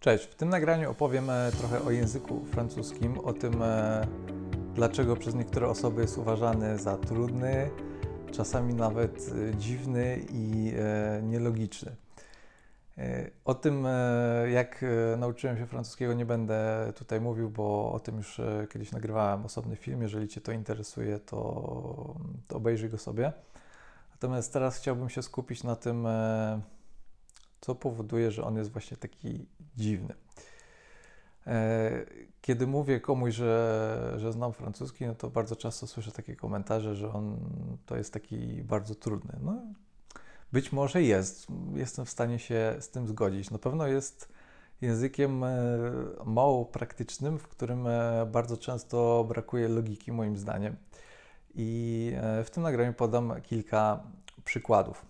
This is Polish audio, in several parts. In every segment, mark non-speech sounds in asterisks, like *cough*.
Cześć, w tym nagraniu opowiem e, trochę o języku francuskim, o tym, e, dlaczego przez niektóre osoby jest uważany za trudny, czasami nawet e, dziwny i nielogiczny. O tym, jak nauczyłem się francuskiego, nie będę tutaj mówił, bo o tym już kiedyś nagrywałem osobny film. Jeżeli Cię to interesuje, to, to obejrzyj go sobie. Natomiast teraz chciałbym się skupić na tym, co powoduje, że on jest właśnie taki dziwny. E, kiedy mówię komuś, że, że znam francuski, no to bardzo często słyszę takie komentarze, że on to jest taki bardzo trudny. No, być może jest. Jestem w stanie się z tym zgodzić. Na pewno jest językiem e, mało praktycznym, w którym e, bardzo często brakuje logiki, moim zdaniem. I w tym nagraniu podam kilka przykładów.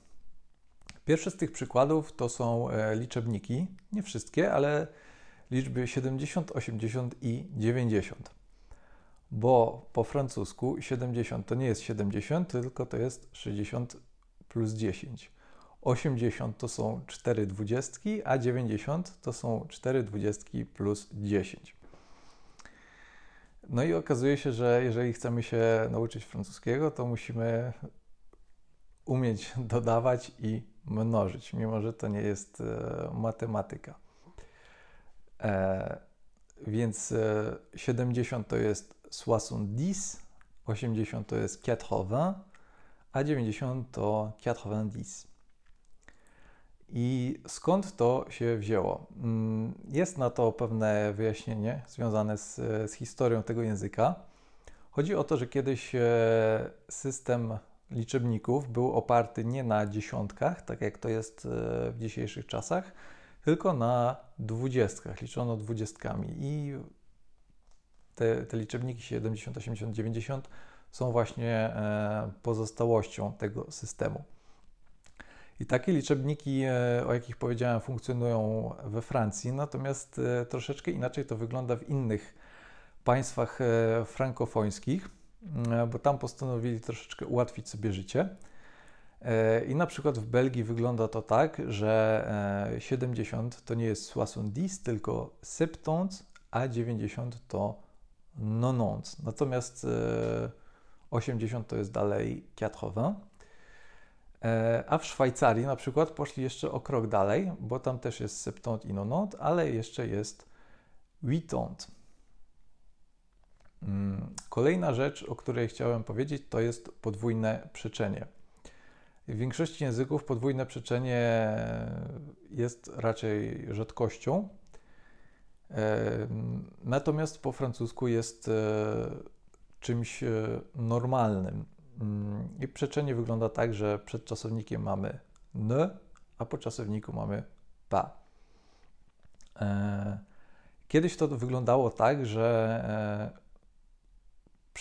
Pierwszy z tych przykładów to są e, liczebniki, nie wszystkie, ale liczby 70, 80 i 90. Bo po francusku 70 to nie jest 70, tylko to jest 60 plus 10. 80 to są 4 dwudziestki, a 90 to są 4 dwudziestki plus 10. No i okazuje się, że jeżeli chcemy się nauczyć francuskiego, to musimy umieć *laughs* dodawać i mnożyć, mimo że to nie jest e, matematyka. E, więc e, 70 to jest 70, 80 to jest 80, a 90 to 90. I skąd to się wzięło? Mm, jest na to pewne wyjaśnienie związane z, z historią tego języka. Chodzi o to, że kiedyś e, system liczebników był oparty nie na dziesiątkach, tak jak to jest e, w dzisiejszych czasach, tylko na dwudziestkach. Liczono dwudziestkami i te, te liczebniki 70, 80, 90 są właśnie e, pozostałością tego systemu. I takie liczebniki, e, o jakich powiedziałem, funkcjonują we Francji, natomiast troszeczkę inaczej to wygląda w innych państwach frankofońskich. E, bo tam postanowili troszeczkę ułatwić sobie życie. E, I na przykład w Belgii wygląda to tak, że 70 e, to nie jest 70, tylko 70, a 90 to 90. Natomiast 80 to jest dalej 80. A w Szwajcarii na przykład poszli jeszcze o krok dalej, bo tam też jest 70 i 90, ale jeszcze jest 80. Mm, kolejna rzecz, o której chciałem powiedzieć, to jest podwójne przeczenie. W większości języków podwójne przeczenie jest raczej rzadkością, natomiast po francusku jest e, czymś e, normalnym. Mm, I przeczenie wygląda tak, że przed czasownikiem mamy n, a po czasowniku mamy pa. E, kiedyś to wyglądało tak, że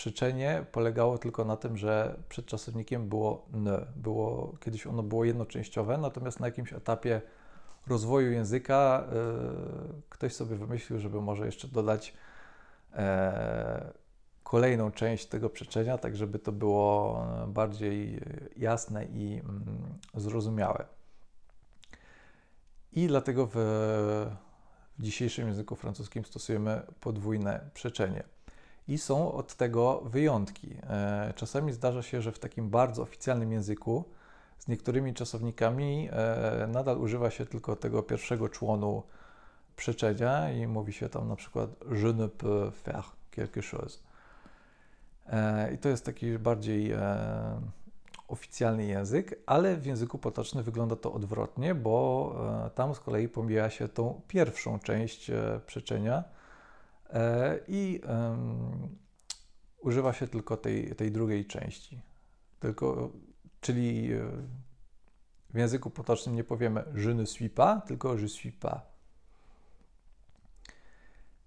przyczenie polegało tylko na tym, że przed czasownikiem było n. Było, kiedyś ono było jednoczęściowe, natomiast na jakimś etapie rozwoju języka y, ktoś sobie wymyślił, żeby może jeszcze dodać e, kolejną część tego przeczenia, tak żeby to było bardziej jasne i mm, zrozumiałe. I dlatego w, w dzisiejszym języku francuskim stosujemy podwójne przeczenie. I są od tego wyjątki. E, czasami zdarza się, że w takim bardzo oficjalnym języku z niektórymi czasownikami e, nadal używa się tylko tego pierwszego członu przeczenia i mówi się tam na przykład je ne peux faire quelque chose. E, I to jest taki bardziej oficjalny język, ale w języku potocznym wygląda to odwrotnie, bo tam z kolei pomija się tą pierwszą część przeczenia i um, używa się tylko tej, tej drugiej części. Tylko, czyli e, w języku potocznym nie powiemy je ne suis pas, tylko je suis pas.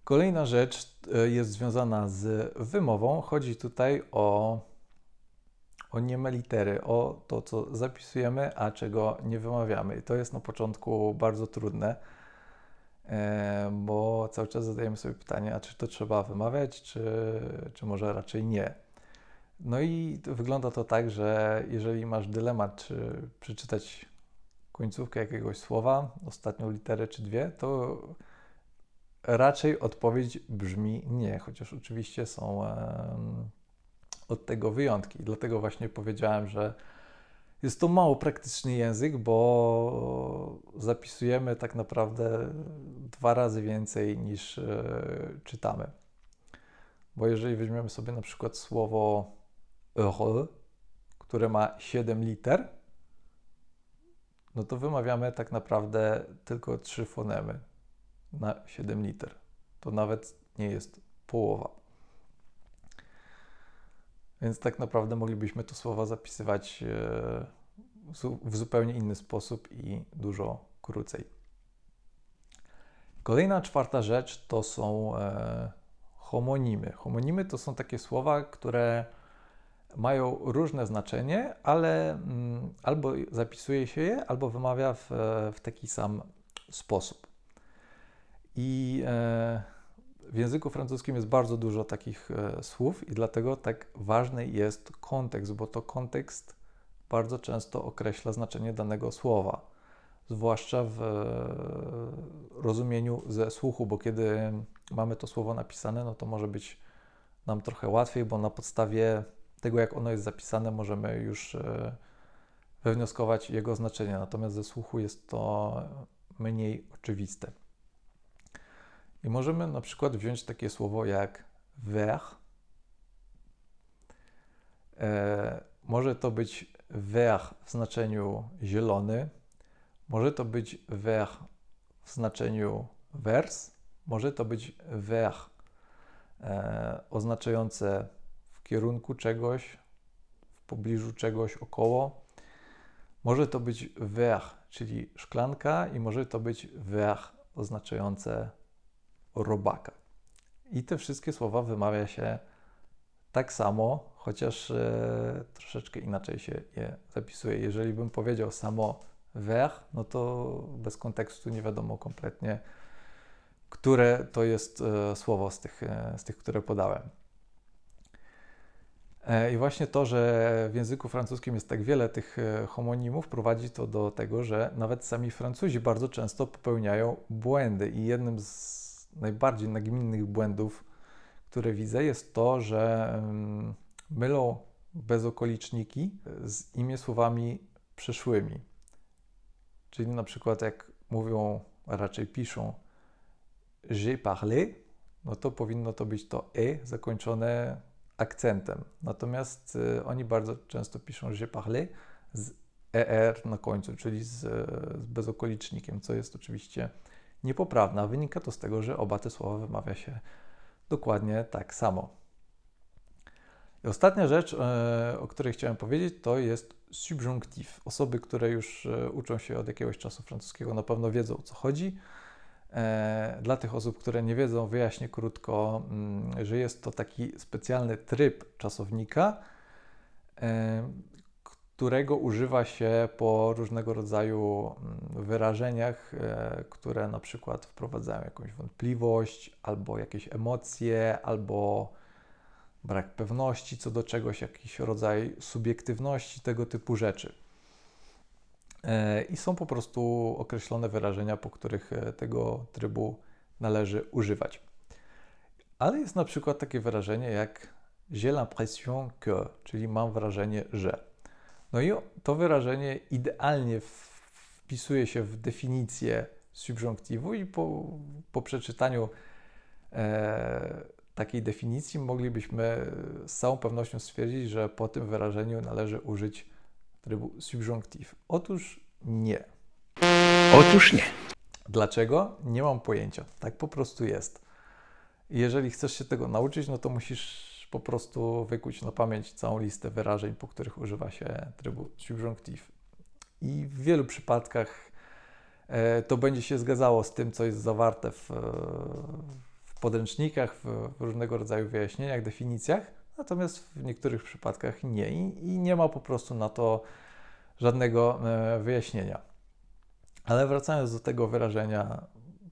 Kolejna rzecz e, jest związana z wymową. Chodzi tutaj o, o nieme litery, o to, co zapisujemy, a czego nie wymawiamy. I to jest na początku bardzo trudne E, bo cały czas zadajemy sobie pytanie, a czy to trzeba wymawiać, czy, czy może raczej nie. No i wygląda to tak, że jeżeli masz dylemat, czy przeczytać końcówkę jakiegoś słowa, ostatnią literę czy dwie, to raczej odpowiedź brzmi nie, chociaż oczywiście są od tego wyjątki. Dlatego właśnie powiedziałem, że jest to mało praktyczny język, bo zapisujemy tak naprawdę dwa razy więcej niż e, czytamy. Bo jeżeli weźmiemy sobie na przykład słowo heureux, które ma 7 liter, no to wymawiamy tak naprawdę tylko trzy fonemy na 7 liter. To nawet nie jest połowa. Więc tak naprawdę moglibyśmy to słowo zapisywać e, w zupełnie inny sposób i dużo krócej. Kolejna czwarta rzecz to są e, homonimy. Homonimy to są takie słowa, które mają różne znaczenie, ale mm, albo zapisuje się je, albo wymawia w, w taki sam sposób. I e, w języku francuskim jest bardzo dużo takich e, słów, i dlatego tak ważny jest kontekst, bo to kontekst bardzo często określa znaczenie danego słowa, zwłaszcza w e, rozumieniu ze słuchu, bo kiedy mamy to słowo napisane, no to może być nam trochę łatwiej, bo na podstawie tego, jak ono jest zapisane, możemy już e, wywnioskować jego znaczenie, natomiast ze słuchu jest to mniej oczywiste. I możemy na przykład wziąć takie słowo jak vert. E, może to być vert w znaczeniu zielony, może to być vert w znaczeniu wers, może to być vert e, oznaczające w kierunku czegoś, w pobliżu czegoś, około. Może to być vert, czyli szklanka, i może to być vert oznaczające robaka. I te wszystkie słowa wymawia się tak samo, chociaż e, troszeczkę inaczej się je zapisuje. Jeżeli bym powiedział samo ver, no to bez kontekstu nie wiadomo kompletnie, które to jest e, słowo z tych, e, z tych które podałem. E, I właśnie to, że w języku francuskim jest tak wiele tych e, homonimów, prowadzi to do tego, że nawet sami Francuzi bardzo często popełniają błędy. I jednym z najbardziej nagminnych błędów, które widzę, jest to, że mylą bezokoliczniki z imię słowami przyszłymi. Czyli na przykład jak mówią, a raczej piszą j'ai parlé, no to powinno to być to e zakończone akcentem. Natomiast y, oni bardzo często piszą j'ai parlé z er na końcu, czyli z, z bezokolicznikiem, co jest oczywiście niepoprawna. Wynika to z tego, że oba te słowa wymawia się dokładnie tak samo. I ostatnia rzecz, e, o której chciałem powiedzieć, to jest subjunctive. Osoby, które już e, uczą się od jakiegoś czasu francuskiego, na pewno wiedzą o co chodzi. E, dla tych osób, które nie wiedzą, wyjaśnię krótko, mm, że jest to taki specjalny tryb czasownika, którego używa się po różnego rodzaju mm, wyrażeniach, e, które na przykład wprowadzają jakąś wątpliwość, albo jakieś emocje, albo brak pewności co do czegoś, jakiś rodzaj subiektywności, tego typu rzeczy. E, I są po prostu określone wyrażenia, po których e, tego trybu należy używać. Ale jest na przykład takie wyrażenie jak j'ai l'impression que, czyli mam wrażenie, że. No i to wyrażenie idealnie wpisuje się w definicję subjunktywu i po, po przeczytaniu e, takiej definicji moglibyśmy z całą pewnością stwierdzić, że po tym wyrażeniu należy użyć trybu subjunctive. Otóż nie. Otóż nie. Dlaczego? Nie mam pojęcia. Tak po prostu jest. Jeżeli chcesz się tego nauczyć, no to musisz po prostu wykuć na pamięć całą listę wyrażeń, po których używa się trybu subjunctive. I w wielu przypadkach e, to będzie się zgadzało z tym, co jest zawarte w, w podręcznikach, w, różnego rodzaju wyjaśnieniach, definicjach, natomiast w niektórych przypadkach nie i, i nie ma po prostu na to żadnego e, wyjaśnienia. Ale wracając do tego wyrażenia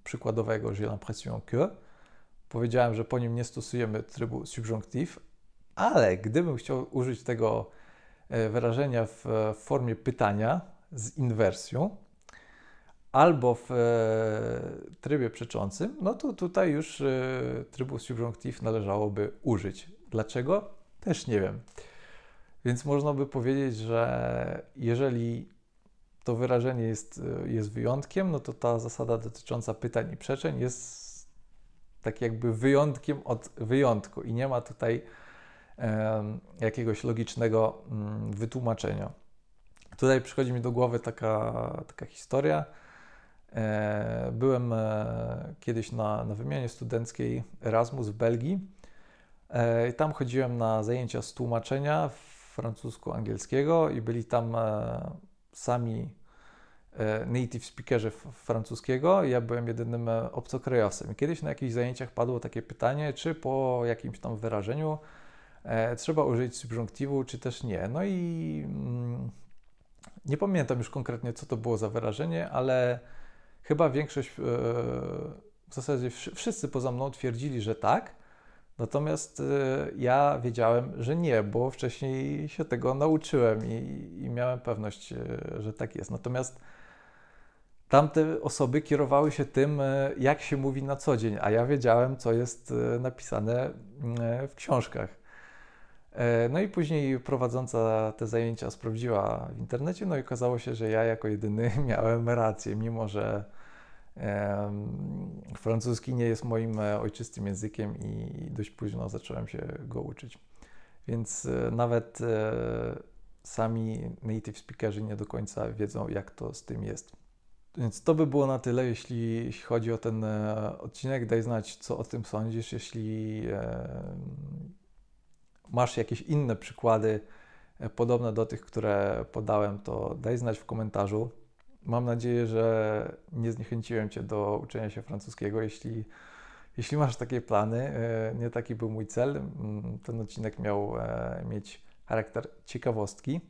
przykładowego, j'ai l'impression que, powiedziałem, że po nim nie stosujemy trybu subjunctive, ale gdybym chciał użyć tego e, wyrażenia w formie pytania z inwersją, albo w e, trybie przeczącym, no to tutaj już e, trybu subjunctive należałoby użyć. Dlaczego? Też nie wiem. Więc można by powiedzieć, że jeżeli to wyrażenie jest, e, jest wyjątkiem, no to ta zasada dotycząca pytań i przeczeń jest tak jakby wyjątkiem od wyjątku i nie ma tutaj jakiegoś logicznego mm, wytłumaczenia. Tutaj przychodzi mi do głowy taka, taka historia. E, Byłem e, kiedyś na, na wymianie studenckiej Erasmus w Belgii e, i tam chodziłem na zajęcia z tłumaczenia francusku-angielskiego i byli tam sami native speakerzy f- francuskiego. Ja byłem jedynym e, obcokrajowcem. Kiedyś na jakichś zajęciach padło takie pytanie, czy po jakimś tam wyrażeniu e, trzeba użyć subjunktywu, czy też nie. No i mm, nie pamiętam już konkretnie, co to było za wyrażenie, ale chyba większość, e, w zasadzie wszy- wszyscy poza mną twierdzili, że tak. Natomiast e, ja wiedziałem, że nie, bo wcześniej się tego nauczyłem i, i miałem pewność, e, że tak jest. Natomiast tamte osoby kierowały się tym, e, jak się mówi na co dzień, a ja wiedziałem, co jest e, napisane e, w książkach. No i później prowadząca te zajęcia sprawdziła w internecie, no i okazało się, że ja jako jedyny *laughs* miałem rację, mimo że francuski nie jest moim ojczystym językiem i dość późno zacząłem się go uczyć. Więc nawet sami native speakerzy nie do końca wiedzą, jak to z tym jest. Więc to by było na tyle, jeśli, chodzi o ten e, odcinek. Daj znać, co o tym sądzisz. Jeśli em, masz jakieś inne przykłady e, podobne do tych, które podałem, to daj znać w komentarzu. Mam nadzieję, że nie zniechęciłem Cię do uczenia się francuskiego. Jeśli, jeśli masz takie plany, e, nie taki był mój cel. Mm, Ten odcinek miał e, mieć charakter ciekawostki.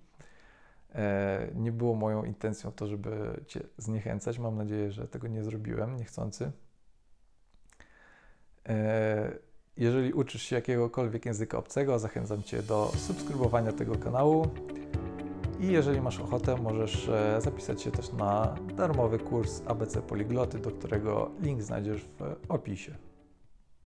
E, Nie było moją intencją to, żeby Cię zniechęcać. Mam nadzieję, że tego nie zrobiłem niechcący. E, Jeżeli uczysz się jakiegokolwiek języka obcego, zachęcam Cię do subskrybowania tego kanału. I jeżeli masz ochotę, możesz e, zapisać się też na darmowy kurs ABC Poligloty, do którego link znajdziesz w opisie.